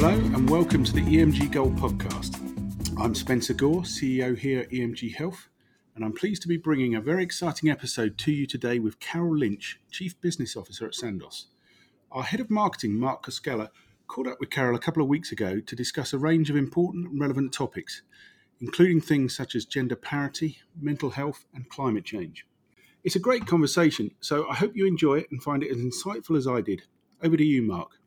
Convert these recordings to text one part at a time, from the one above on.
Hello and welcome to the EMG Gold podcast. I'm Spencer Gore, CEO here at EMG Health, and I'm pleased to be bringing a very exciting episode to you today with Carol Lynch, Chief Business Officer at Sandoz. Our Head of Marketing, Mark Koskela, caught up with Carol a couple of weeks ago to discuss a range of important and relevant topics, including things such as gender parity, mental health, and climate change. It's a great conversation, so I hope you enjoy it and find it as insightful as I did. Over to you, Mark.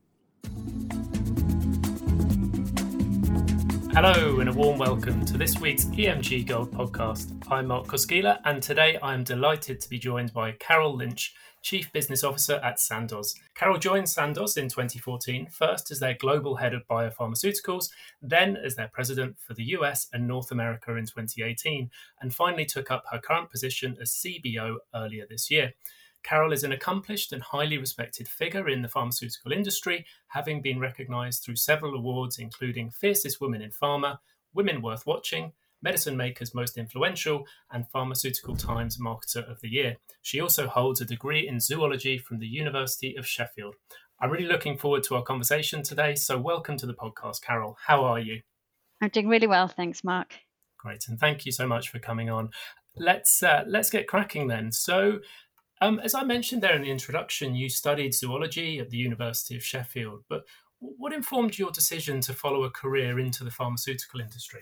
Hello, and a warm welcome to this week's EMG Gold podcast. I'm Mark Koskela, and today I am delighted to be joined by Carol Lynch, Chief Business Officer at Sandoz. Carol joined Sandoz in 2014, first as their global head of biopharmaceuticals, then as their president for the US and North America in 2018, and finally took up her current position as CBO earlier this year. Carol is an accomplished and highly respected figure in the pharmaceutical industry, having been recognized through several awards, including Fiercest Women in Pharma, Women Worth Watching, Medicine Makers Most Influential, and Pharmaceutical Times Marketer of the Year. She also holds a degree in zoology from the University of Sheffield. I'm really looking forward to our conversation today, so welcome to the podcast, Carol. How are you? I'm doing really well, thanks, Mark. Great, and thank you so much for coming on. Let's uh, let's get cracking then. So, um, as I mentioned there in the introduction, you studied zoology at the University of Sheffield, but what informed your decision to follow a career into the pharmaceutical industry?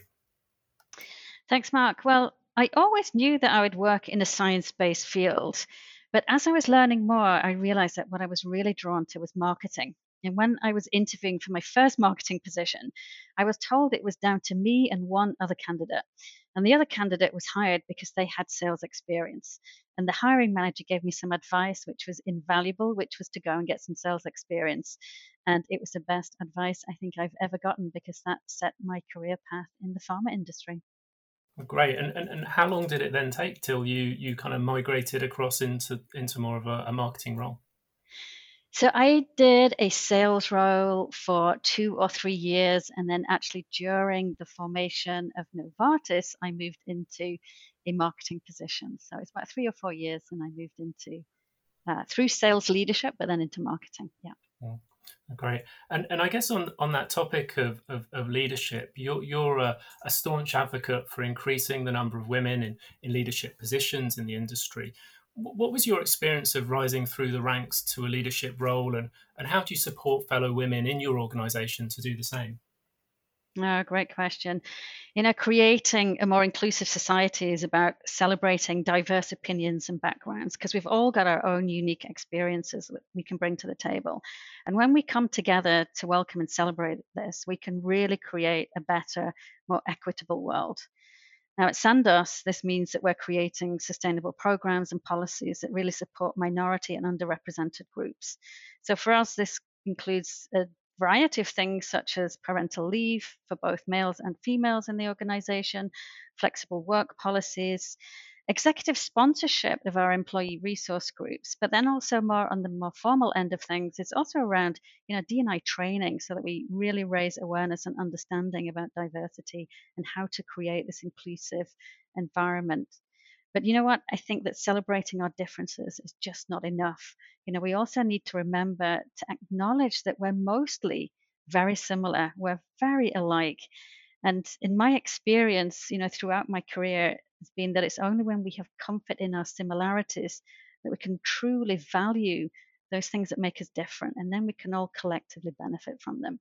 Thanks, Mark. Well, I always knew that I would work in a science based field, but as I was learning more, I realized that what I was really drawn to was marketing. And when I was interviewing for my first marketing position, I was told it was down to me and one other candidate. And the other candidate was hired because they had sales experience. And the hiring manager gave me some advice, which was invaluable, which was to go and get some sales experience. And it was the best advice I think I've ever gotten because that set my career path in the pharma industry. Great. And, and and how long did it then take till you you kind of migrated across into into more of a, a marketing role? So I did a sales role for two or three years, and then actually during the formation of Novartis, I moved into a marketing position. So it's about three or four years, and I moved into uh, through sales leadership, but then into marketing. Yeah. Great, and and I guess on, on that topic of, of, of leadership, you're you're a, a, staunch advocate for increasing the number of women in, in leadership positions in the industry what was your experience of rising through the ranks to a leadership role and, and how do you support fellow women in your organization to do the same? Oh, great question. You know, creating a more inclusive society is about celebrating diverse opinions and backgrounds because we've all got our own unique experiences that we can bring to the table. And when we come together to welcome and celebrate this, we can really create a better, more equitable world. Now, at Sandoz, this means that we're creating sustainable programs and policies that really support minority and underrepresented groups. So, for us, this includes a variety of things such as parental leave for both males and females in the organization, flexible work policies, executive sponsorship of our employee resource groups, but then also more on the more formal end of things, it's also around you know D&I training so that we really raise awareness and understanding about diversity and how to create this inclusive environment. But you know what? I think that celebrating our differences is just not enough. You know, we also need to remember to acknowledge that we're mostly very similar. We're very alike. And in my experience, you know, throughout my career, has been that it's only when we have comfort in our similarities that we can truly value those things that make us different, and then we can all collectively benefit from them.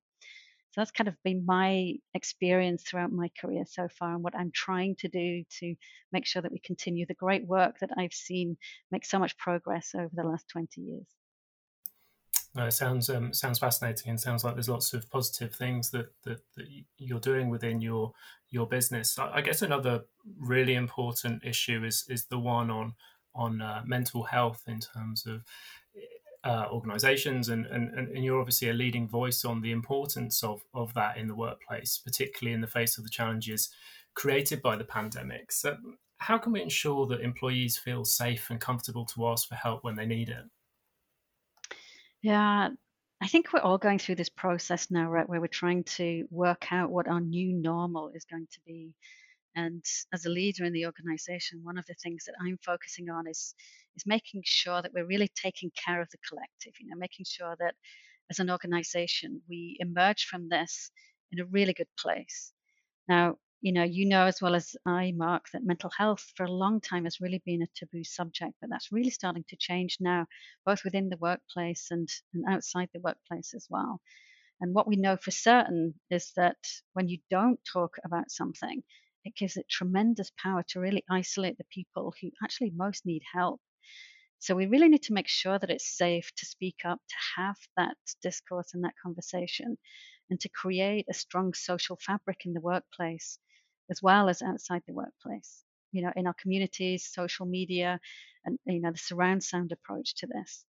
So that's kind of been my experience throughout my career so far, and what I'm trying to do to make sure that we continue the great work that I've seen make so much progress over the last 20 years. No, it sounds um, sounds fascinating, and sounds like there's lots of positive things that, that, that you're doing within your your business. I, I, guess another really important issue is is the one on on uh, mental health in terms of uh, organizations and, and and you're obviously a leading voice on the importance of of that in the workplace particularly in the face of the challenges created by the pandemic so how can we ensure that employees feel safe and comfortable to ask for help when they need it yeah, I think we're all going through this process now, right, where we're trying to work out what our new normal is going to be. And as a leader in the organization, one of the things that I'm focusing on is is making sure that we're really taking care of the collective, you know, making sure that as an organization we emerge from this in a really good place. Now, you know, you know as well as I, Mark, that mental health for a long time has really been a taboo subject, but that's really starting to change now, both within the workplace and, and outside the workplace as well. And what we know for certain is that when you don't talk about something, it gives it tremendous power to really isolate the people who actually most need help. So we really need to make sure that it's safe to speak up, to have that discourse and that conversation, and to create a strong social fabric in the workplace as well as outside the workplace. You know, in our communities, social media, and you know the surround sound approach to this.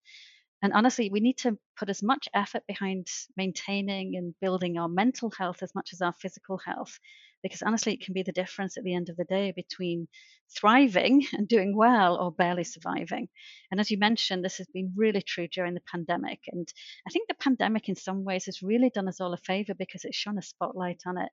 And honestly, we need to put as much effort behind maintaining and building our mental health as much as our physical health because honestly, it can be the difference at the end of the day between thriving and doing well or barely surviving. And as you mentioned, this has been really true during the pandemic. And I think the pandemic, in some ways, has really done us all a favor because it's shone a spotlight on it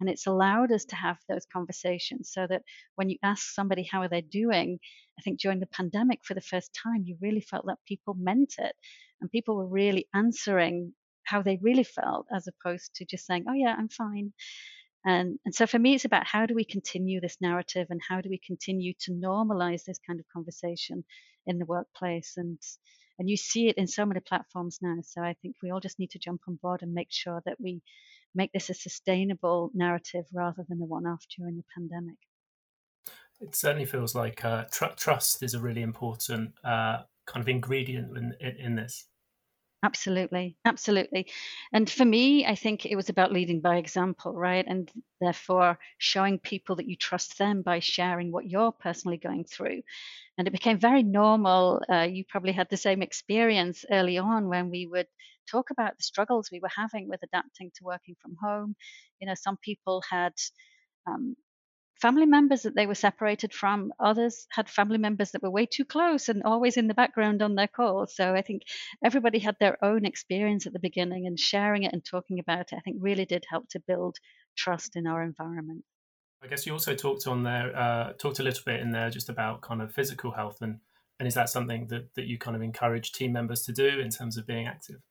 and it's allowed us to have those conversations so that when you ask somebody how are they doing, I think during the pandemic, for the first time, you really felt that people meant it and people were really answering how they really felt as opposed to just saying, oh, yeah, I'm fine. And, and so for me, it's about how do we continue this narrative and how do we continue to normalize this kind of conversation in the workplace. And, and you see it in so many platforms now. So I think we all just need to jump on board and make sure that we make this a sustainable narrative rather than a one off during the pandemic. It certainly feels like uh, tr- trust is a really important uh, kind of ingredient in, in, in this. Absolutely, absolutely. And for me, I think it was about leading by example, right? And therefore showing people that you trust them by sharing what you're personally going through. And it became very normal. Uh, you probably had the same experience early on when we would talk about the struggles we were having with adapting to working from home. You know, some people had um, family members that they were separated from. Others had family members that were way too close and always in the background on their calls. So I think everybody had their own experience at the beginning, and sharing it and talking about it, I think, really did help to build trust in our environment. I guess you also talked on there, uh, talked a little bit in there just about kind of physical health, and and is that something that that you kind of encourage team members to do in terms of being active?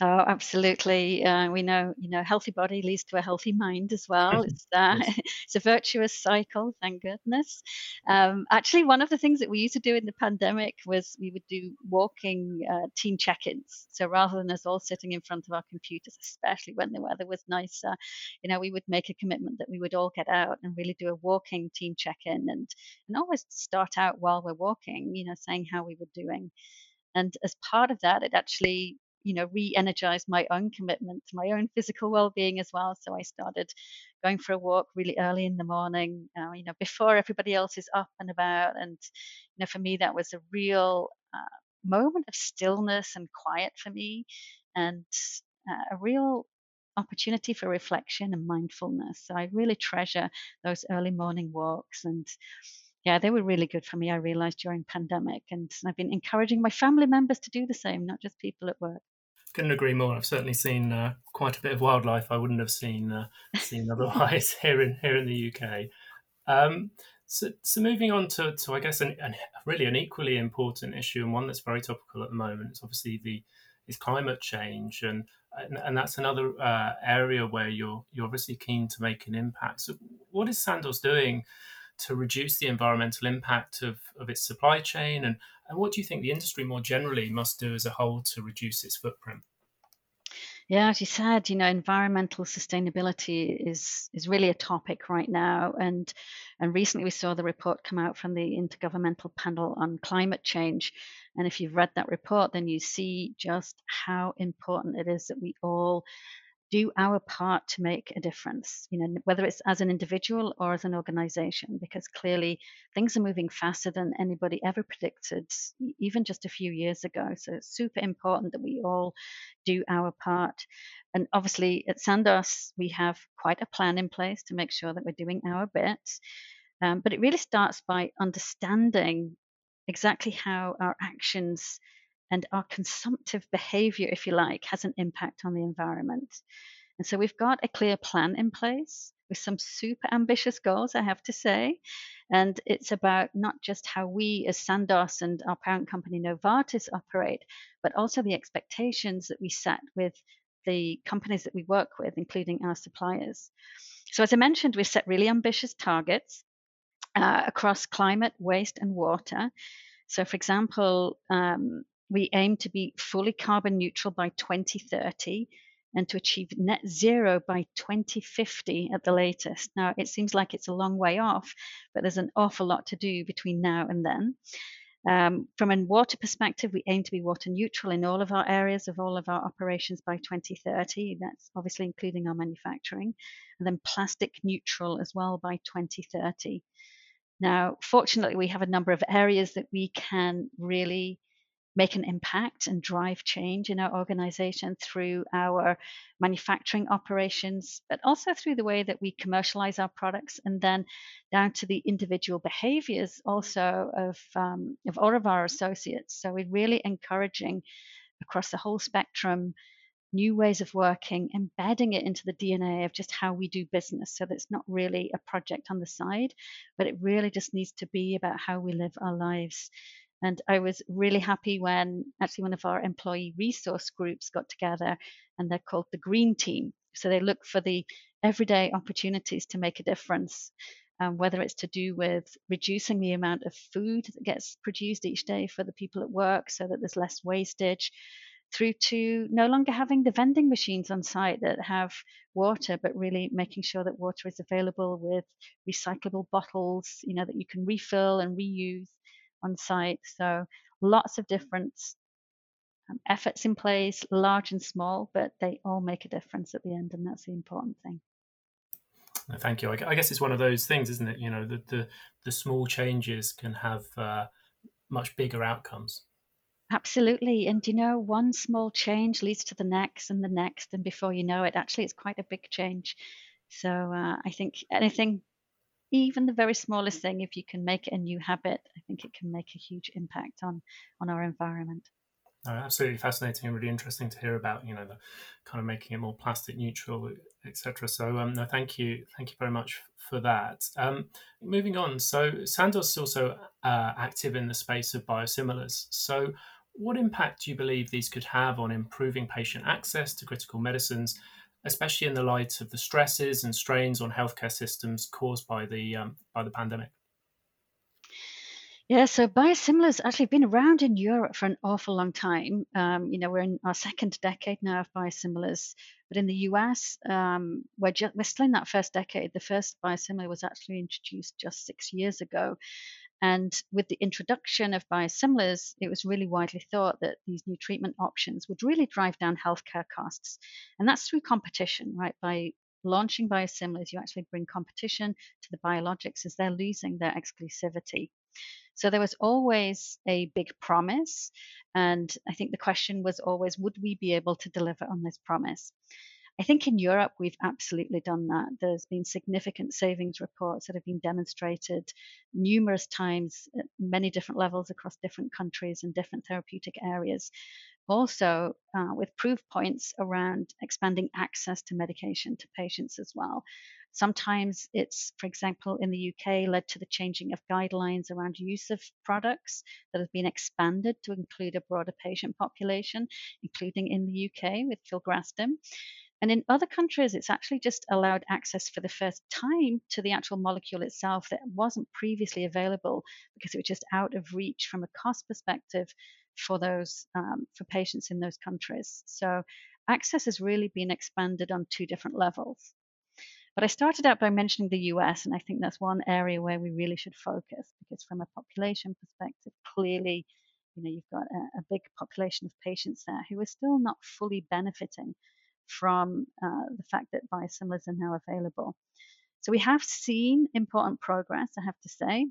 Oh, absolutely. Uh, we know, you know, healthy body leads to a healthy mind as well. It's uh, it's a virtuous cycle, thank goodness. Um, actually, one of the things that we used to do in the pandemic was we would do walking uh, team check-ins. So rather than us all sitting in front of our computers, especially when the weather was nicer, you know, we would make a commitment that we would all get out and really do a walking team check-in, and and always start out while we're walking, you know, saying how we were doing. And as part of that, it actually you know re-energized my own commitment to my own physical well-being as well so i started going for a walk really early in the morning uh, you know before everybody else is up and about and you know for me that was a real uh, moment of stillness and quiet for me and uh, a real opportunity for reflection and mindfulness so i really treasure those early morning walks and yeah, they were really good for me. I realized during pandemic, and I've been encouraging my family members to do the same, not just people at work. Couldn't agree more. I've certainly seen uh, quite a bit of wildlife I wouldn't have seen uh, seen otherwise here in here in the UK. Um, so, so moving on to, to I guess an, an, really an equally important issue and one that's very topical at the moment. It's obviously the is climate change and and, and that's another uh, area where you're you're obviously keen to make an impact. So what is Sandoz doing to reduce the environmental impact of, of its supply chain? And, and what do you think the industry more generally must do as a whole to reduce its footprint? Yeah, as you said, you know, environmental sustainability is is really a topic right now, and and recently we saw the report come out from the Intergovernmental Panel on Climate Change, and if you've read that report, then you see just how important it is that we all do our part to make a difference, you know, whether it's as an individual or as an organization, because clearly things are moving faster than anybody ever predicted, even just a few years ago. So it's super important that we all do our part. And obviously at Sandoz, we have quite a plan in place to make sure that we're doing our bit. Um, but it really starts by understanding exactly how our actions and our consumptive behavior, if you like, has an impact on the environment. And so we've got a clear plan in place with some super ambitious goals, I have to say. And it's about not just how we as Sandoz and our parent company Novartis operate, but also the expectations that we set with the companies that we work with, including our suppliers. So, as I mentioned, we've set really ambitious targets uh, across climate, waste, and water. So, for example, um, we aim to be fully carbon neutral by 2030 and to achieve net zero by 2050 at the latest. Now, it seems like it's a long way off, but there's an awful lot to do between now and then. Um, from a water perspective, we aim to be water neutral in all of our areas of all of our operations by 2030. That's obviously including our manufacturing, and then plastic neutral as well by 2030. Now, fortunately, we have a number of areas that we can really make an impact and drive change in our organization through our manufacturing operations, but also through the way that we commercialize our products and then down to the individual behaviors also of, um, of all of our associates. So we're really encouraging across the whole spectrum new ways of working, embedding it into the DNA of just how we do business. So that it's not really a project on the side, but it really just needs to be about how we live our lives. And I was really happy when actually one of our employee resource groups got together and they're called the Green Team. So they look for the everyday opportunities to make a difference, um, whether it's to do with reducing the amount of food that gets produced each day for the people at work so that there's less wastage, through to no longer having the vending machines on site that have water, but really making sure that water is available with recyclable bottles, you know, that you can refill and reuse on site. So lots of different um, efforts in place, large and small, but they all make a difference at the end, and that's the important thing. Thank you. I guess it's one of those things, isn't it? You know, the the, the small changes can have uh, much bigger outcomes. Absolutely. And you know, one small change leads to the next and the next. And before you know it, actually, it's quite a big change. So uh, I think anything even the very smallest thing, if you can make it a new habit, I think it can make a huge impact on on our environment. Absolutely fascinating and really interesting to hear about. You know, the kind of making it more plastic neutral, etc. So, um, no, thank you, thank you very much for that. Um, moving on, so Sandoz is also uh, active in the space of biosimilars. So, what impact do you believe these could have on improving patient access to critical medicines? Especially in the light of the stresses and strains on healthcare systems caused by the um, by the pandemic? Yeah, so biosimilars actually been around in Europe for an awful long time. Um, you know, we're in our second decade now of biosimilars, but in the US, um, we're, just, we're still in that first decade. The first biosimilar was actually introduced just six years ago, and with the introduction of biosimilars, it was really widely thought that these new treatment options would really drive down healthcare costs. And that's through competition, right? By launching biosimilars, you actually bring competition to the biologics as they're losing their exclusivity. So there was always a big promise. And I think the question was always would we be able to deliver on this promise? I think in Europe, we've absolutely done that. There's been significant savings reports that have been demonstrated numerous times at many different levels across different countries and different therapeutic areas. Also, uh, with proof points around expanding access to medication to patients as well. Sometimes it's, for example, in the UK, led to the changing of guidelines around use of products that have been expanded to include a broader patient population, including in the UK with filgrastim. And in other countries, it's actually just allowed access for the first time to the actual molecule itself that wasn't previously available because it was just out of reach from a cost perspective for those um, for patients in those countries. So access has really been expanded on two different levels. But I started out by mentioning the US, and I think that's one area where we really should focus because, from a population perspective, clearly, you know, you've got a, a big population of patients there who are still not fully benefiting from uh, the fact that biosimilars are now available. So we have seen important progress, I have to say,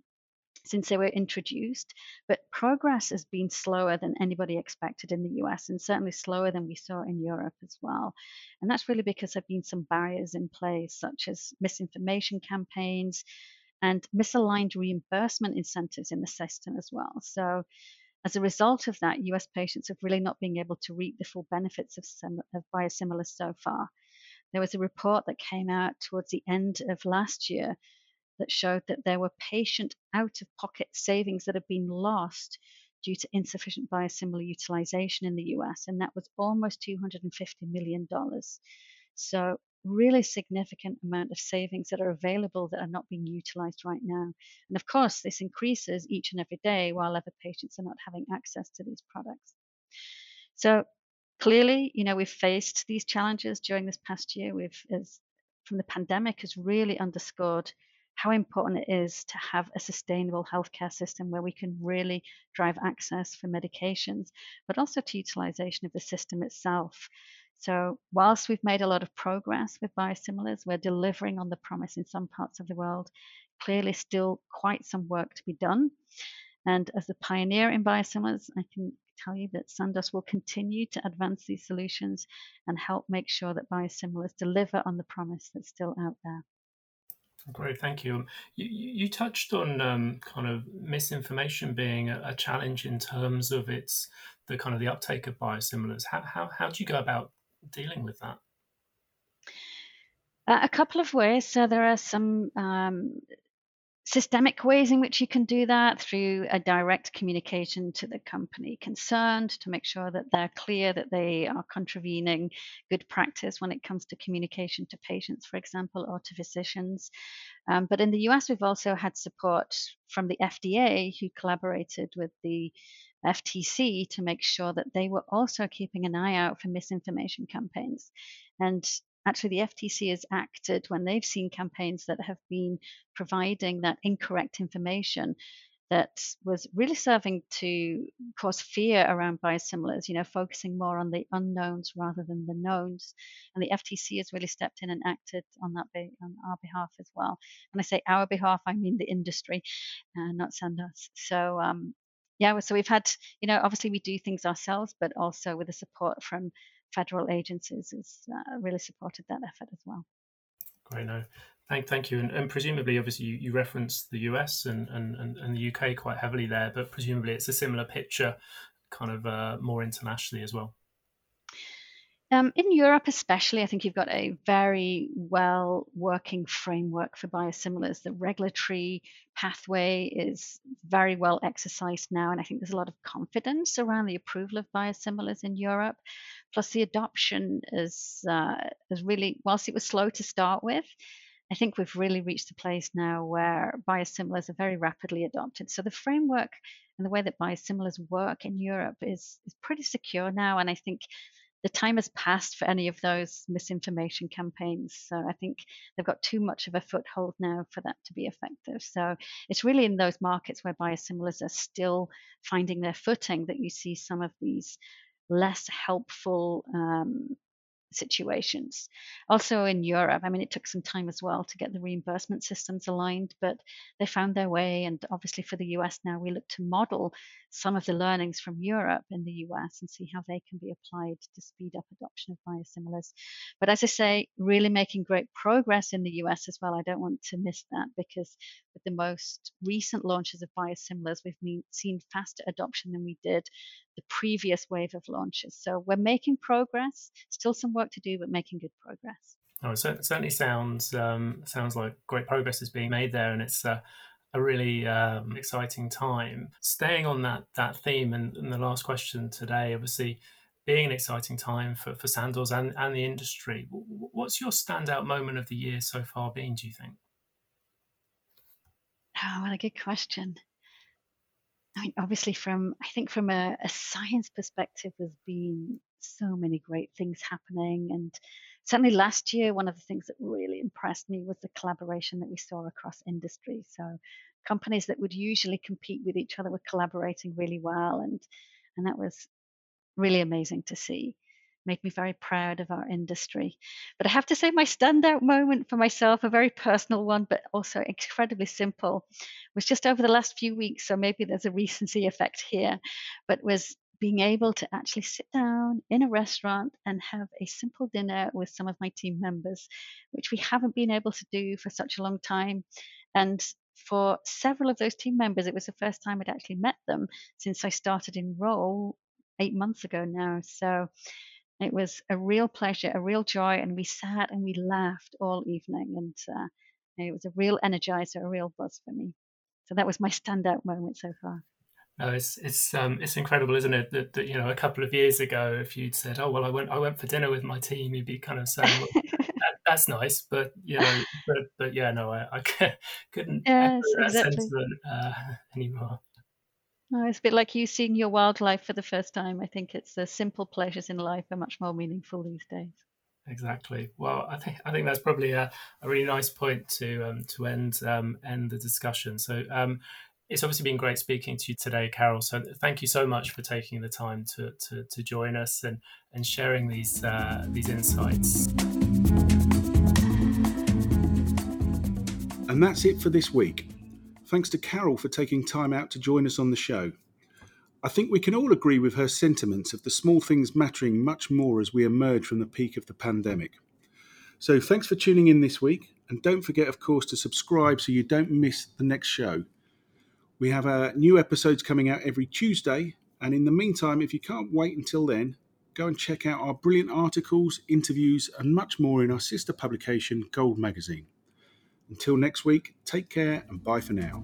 since they were introduced, but progress has been slower than anybody expected in the US and certainly slower than we saw in Europe as well. And that's really because there have been some barriers in place, such as misinformation campaigns and misaligned reimbursement incentives in the system as well. So as a result of that, US patients have really not been able to reap the full benefits of, of biosimilars so far. there was a report that came out towards the end of last year that showed that there were patient out of pocket savings that have been lost due to insufficient biosimilar utilization in the US, and that was almost $250 million. So, really significant amount of savings that are available that are not being utilized right now. And of course, this increases each and every day while other patients are not having access to these products. So, clearly, you know, we've faced these challenges during this past year. We've, as from the pandemic, has really underscored how important it is to have a sustainable healthcare system where we can really drive access for medications, but also to utilization of the system itself. So, whilst we've made a lot of progress with biosimilars, we're delivering on the promise in some parts of the world. Clearly, still quite some work to be done. And as a pioneer in biosimilars, I can tell you that Sandoz will continue to advance these solutions and help make sure that biosimilars deliver on the promise that's still out there. Great, thank you. You, you touched on um, kind of misinformation being a, a, challenge in terms of its the kind of the uptake of biosimilars. How how how do you go about dealing with that? Uh, a couple of ways. So there are some um, systemic ways in which you can do that through a direct communication to the company concerned to make sure that they're clear that they are contravening good practice when it comes to communication to patients, for example, or to physicians. Um, but in the US, we've also had support from the FDA, who collaborated with the FTC to make sure that they were also keeping an eye out for misinformation campaigns. And actually the FTC has acted when they've seen campaigns that have been providing that incorrect information that was really serving to cause fear around biosimilars, you know, focusing more on the unknowns rather than the knowns. And the FTC has really stepped in and acted on that be- on our behalf as well. And I say our behalf, I mean the industry, uh, not Sandoz. So um, yeah, so we've had, you know, obviously we do things ourselves, but also with the support from federal agencies has uh, really supported that effort as well. Great, no, thank, thank you. And, and presumably, obviously, you, you referenced the US and, and, and the UK quite heavily there, but presumably it's a similar picture, kind of uh, more internationally as well. Um, in Europe, especially, I think you've got a very well working framework for biosimilars. The regulatory pathway is very well exercised now, and I think there's a lot of confidence around the approval of biosimilars in Europe. Plus, the adoption is uh, is really, whilst it was slow to start with, I think we've really reached a place now where biosimilars are very rapidly adopted. So the framework and the way that biosimilars work in Europe is is pretty secure now, and I think the time has passed for any of those misinformation campaigns. So I think they've got too much of a foothold now for that to be effective. So it's really in those markets where biosimilars are still finding their footing that you see some of these less helpful um, situations. Also in Europe, I mean, it took some time as well to get the reimbursement systems aligned, but they found their way. And obviously for the US now, we look to model some of the learnings from Europe in the US and see how they can be applied to speed up adoption of biosimilars. But as I say, really making great progress in the US as well. I don't want to miss that because with the most recent launches of biosimilars, we've seen faster adoption than we did the previous wave of launches. So we're making progress, still some work to do, but making good progress. Oh, it certainly sounds um, sounds like great progress is being made there, and it's uh, a really um, exciting time. Staying on that that theme, and, and, the last question today, obviously being an exciting time for, for Sandoz and, and the industry. What's your standout moment of the year so far been, do you think? Oh, what a good question. I mean, obviously, from I think from a, a science perspective, there's been so many great things happening, and certainly last year, one of the things that really impressed me was the collaboration that we saw across industry. So companies that would usually compete with each other were collaborating really well, and and that was really amazing to see made me very proud of our industry. But I have to say, my standout moment for myself, a very personal one, but also incredibly simple, was just over the last few weeks. So maybe there's a recency effect here, but was being able to actually sit down in a restaurant and have a simple dinner with some of my team members, which we haven't been able to do for such a long time. And for several of those team members, it was the first time I'd actually met them since I started in role eight months ago now. So It was a real pleasure, a real joy, and we sat and we laughed all evening, and uh, it was a real energizer, a real buzz for me. So that was my standout moment so far. No, it's it's um it's incredible, isn't it? That, that you know, a couple of years ago, if you'd said, "Oh well, I went I went for dinner with my team," you'd be kind of saying, well, that, "That's nice," but you know, but but yeah, no, I, I couldn't yes, echo that exactly. sentiment uh, anymore. No, it's a bit like you seeing your wildlife for the first time. I think it's the simple pleasures in life are much more meaningful these days. Exactly. Well, I think I think that's probably a, a really nice point to um, to end um, end the discussion. So um, it's obviously been great speaking to you today, Carol. So thank you so much for taking the time to to, to join us and and sharing these uh, these insights. And that's it for this week. Thanks to Carol for taking time out to join us on the show. I think we can all agree with her sentiments of the small things mattering much more as we emerge from the peak of the pandemic. So thanks for tuning in this week, and don't forget, of course, to subscribe so you don't miss the next show. We have uh, new episodes coming out every Tuesday, and in the meantime, if you can't wait until then, go and check out our brilliant articles, interviews, and much more in our sister publication, Gold Magazine. Until next week, take care and bye for now.